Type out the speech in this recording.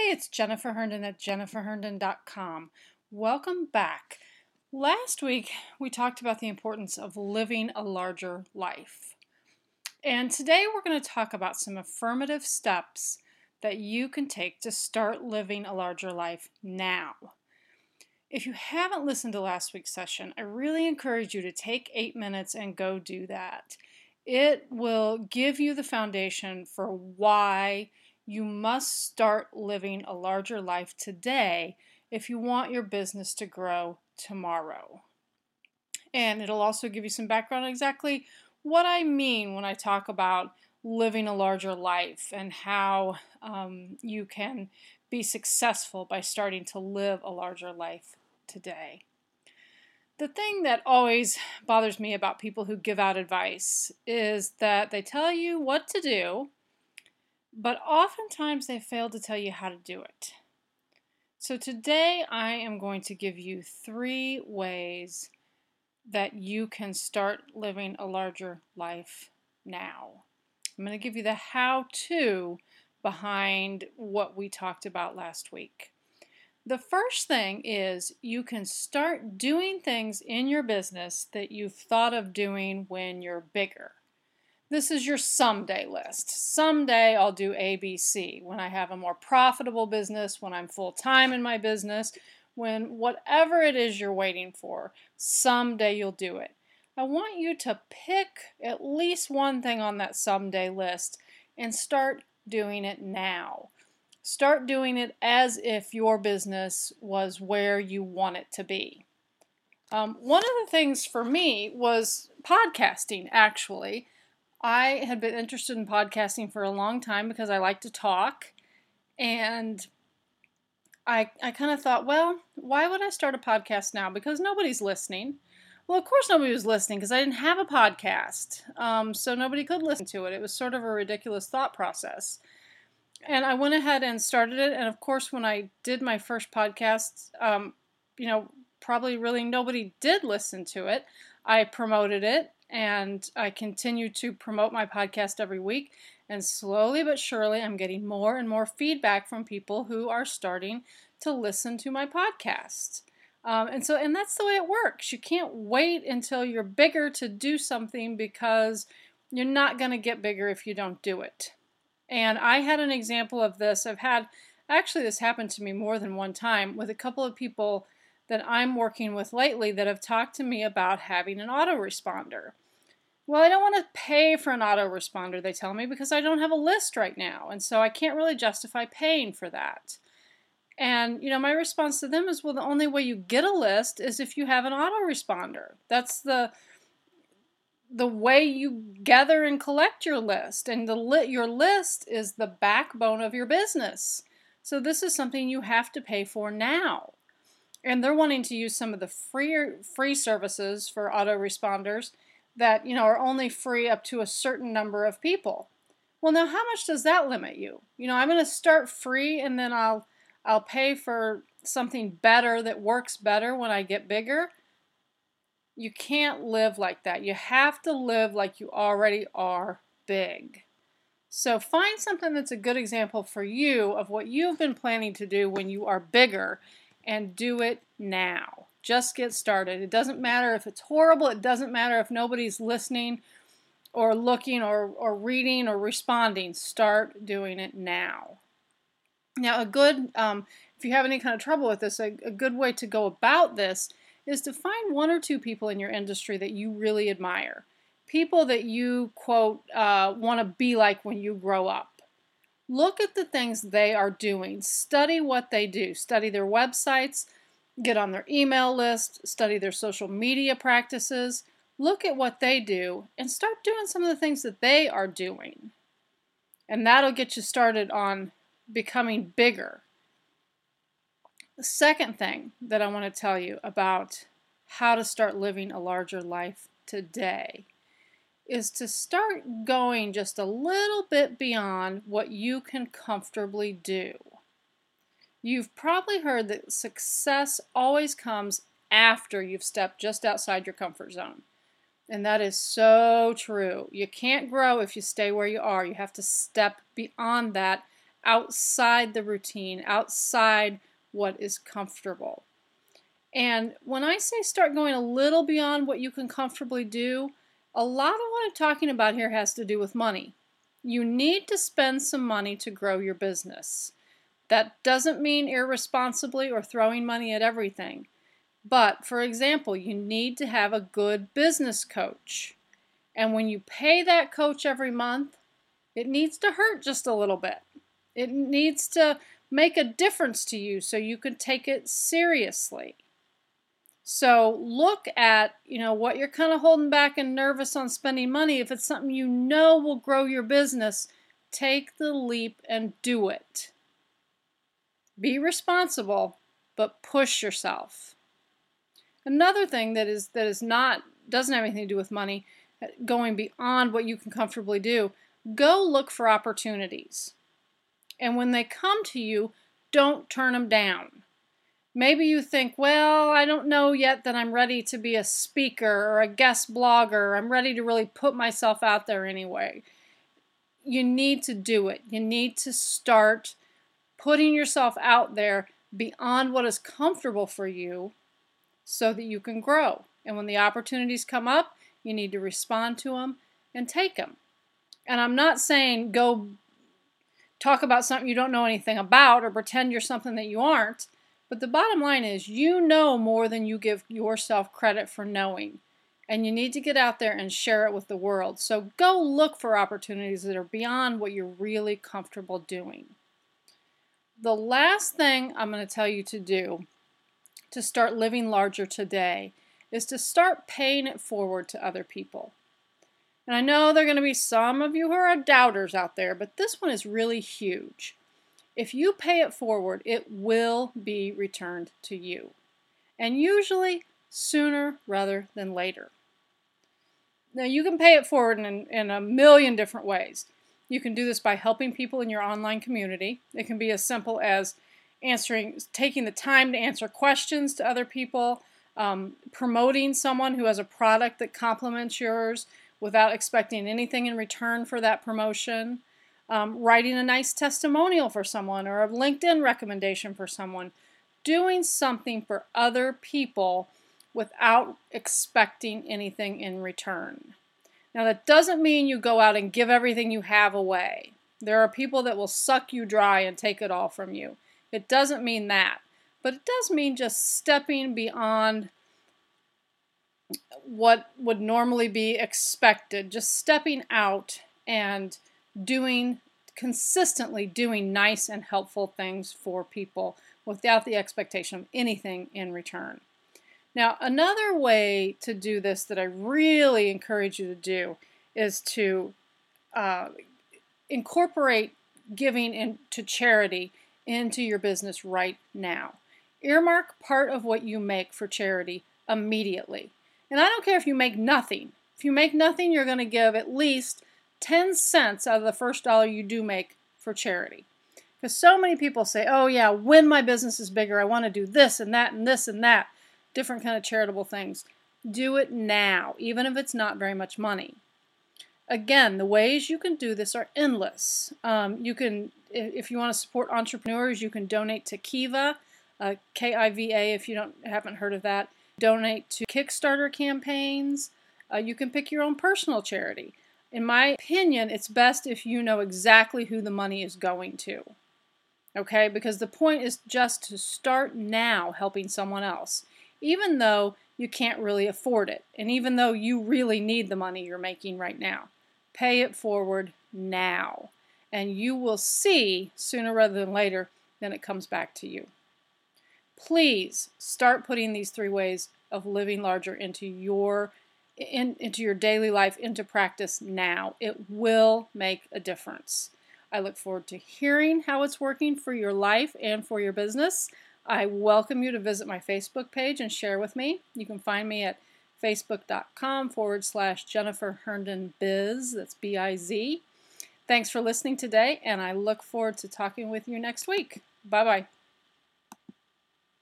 Hey, it's Jennifer Herndon at jenniferherndon.com. Welcome back. Last week, we talked about the importance of living a larger life. And today, we're going to talk about some affirmative steps that you can take to start living a larger life now. If you haven't listened to last week's session, I really encourage you to take eight minutes and go do that. It will give you the foundation for why you must start living a larger life today if you want your business to grow tomorrow. And it'll also give you some background exactly what I mean when I talk about living a larger life and how um, you can be successful by starting to live a larger life today. The thing that always bothers me about people who give out advice is that they tell you what to do but oftentimes they fail to tell you how to do it. So today I am going to give you three ways that you can start living a larger life now. I'm going to give you the how to behind what we talked about last week. The first thing is you can start doing things in your business that you've thought of doing when you're bigger. This is your someday list. Someday I'll do ABC when I have a more profitable business, when I'm full time in my business, when whatever it is you're waiting for, someday you'll do it. I want you to pick at least one thing on that someday list and start doing it now. Start doing it as if your business was where you want it to be. Um, one of the things for me was podcasting, actually. I had been interested in podcasting for a long time because I like to talk. And I, I kind of thought, well, why would I start a podcast now? Because nobody's listening. Well, of course, nobody was listening because I didn't have a podcast. Um, so nobody could listen to it. It was sort of a ridiculous thought process. And I went ahead and started it. And of course, when I did my first podcast, um, you know, probably really nobody did listen to it. I promoted it and I continue to promote my podcast every week. And slowly but surely, I'm getting more and more feedback from people who are starting to listen to my podcast. Um, and so, and that's the way it works. You can't wait until you're bigger to do something because you're not going to get bigger if you don't do it. And I had an example of this. I've had, actually, this happened to me more than one time with a couple of people that I'm working with lately that have talked to me about having an autoresponder. Well, I don't want to pay for an autoresponder, they tell me, because I don't have a list right now, and so I can't really justify paying for that. And, you know, my response to them is, well, the only way you get a list is if you have an autoresponder. That's the the way you gather and collect your list, and the li- your list is the backbone of your business. So this is something you have to pay for now and they're wanting to use some of the free free services for autoresponders that you know are only free up to a certain number of people. Well, now how much does that limit you? You know, I'm going to start free and then I'll I'll pay for something better that works better when I get bigger. You can't live like that. You have to live like you already are big. So find something that's a good example for you of what you've been planning to do when you are bigger and do it now. Just get started. It doesn't matter if it's horrible, it doesn't matter if nobody's listening or looking or, or reading or responding. Start doing it now. Now, a good, um, if you have any kind of trouble with this, a, a good way to go about this is to find one or two people in your industry that you really admire. People that you, quote, uh, want to be like when you grow up. Look at the things they are doing. Study what they do. Study their websites, get on their email list, study their social media practices. Look at what they do and start doing some of the things that they are doing. And that'll get you started on becoming bigger. The second thing that I want to tell you about how to start living a larger life today is to start going just a little bit beyond what you can comfortably do. You've probably heard that success always comes after you've stepped just outside your comfort zone. And that is so true. You can't grow if you stay where you are. You have to step beyond that outside the routine, outside what is comfortable. And when I say start going a little beyond what you can comfortably do, a lot of what I'm talking about here has to do with money. You need to spend some money to grow your business. That doesn't mean irresponsibly or throwing money at everything. But, for example, you need to have a good business coach. And when you pay that coach every month, it needs to hurt just a little bit. It needs to make a difference to you so you can take it seriously. So look at, you know, what you're kind of holding back and nervous on spending money. If it's something you know will grow your business, take the leap and do it. Be responsible, but push yourself. Another thing that is that is not doesn't have anything to do with money, uh, going beyond what you can comfortably do, go look for opportunities. And when they come to you, don't turn them down. Maybe you think, well, I don't know yet that I'm ready to be a speaker or a guest blogger. I'm ready to really put myself out there anyway. You need to do it. You need to start putting yourself out there beyond what is comfortable for you so that you can grow. And when the opportunities come up, you need to respond to them and take them. And I'm not saying go talk about something you don't know anything about or pretend you're something that you aren't. But the bottom line is, you know more than you give yourself credit for knowing. And you need to get out there and share it with the world. So go look for opportunities that are beyond what you're really comfortable doing. The last thing I'm going to tell you to do to start living larger today is to start paying it forward to other people. And I know there are going to be some of you who are doubters out there, but this one is really huge. If you pay it forward, it will be returned to you. And usually sooner rather than later. Now, you can pay it forward in, in a million different ways. You can do this by helping people in your online community. It can be as simple as answering, taking the time to answer questions to other people, um, promoting someone who has a product that complements yours without expecting anything in return for that promotion um, writing a nice testimonial for someone or a LinkedIn recommendation for someone, doing something for other people without expecting anything in return. Now, that doesn't mean you go out and give everything you have away. There are people that will suck you dry and take it all from you. It doesn't mean that. But it does mean just stepping beyond what would normally be expected, just stepping out and doing consistently doing nice and helpful things for people without the expectation of anything in return. Now, another way to do this that I really encourage you to do is to uh, incorporate giving into charity into your business right now. Earmark part of what you make for charity immediately. And I don't care if you make nothing. If you make nothing, you're going to give at least 10 cents out of the first dollar you do make for charity. Because so many people say, oh yeah, when my business is bigger, I want to do this and that and this and that, different kind of charitable things. Do it now, even if it's not very much money. Again, the ways you can do this are endless. Um, you can, if you want to support entrepreneurs, you can donate to Kiva, uh, K-I-V-A, if you don't haven't heard of that. Donate to Kickstarter campaigns. Uh, you can pick your own personal charity. In my opinion, it's best if you know exactly who the money is going to. Okay, because the point is just to start now helping someone else, even though you can't really afford it, and even though you really need the money you're making right now. Pay it forward now, and you will see sooner rather than later then it comes back to you. Please start putting these three ways of living larger into your in, into your daily life, into practice now. It will make a difference. I look forward to hearing how it's working for your life and for your business. I welcome you to visit my Facebook page and share with me. You can find me at facebook.com forward slash Jennifer Herndon Biz. That's B I Z. Thanks for listening today, and I look forward to talking with you next week. Bye bye.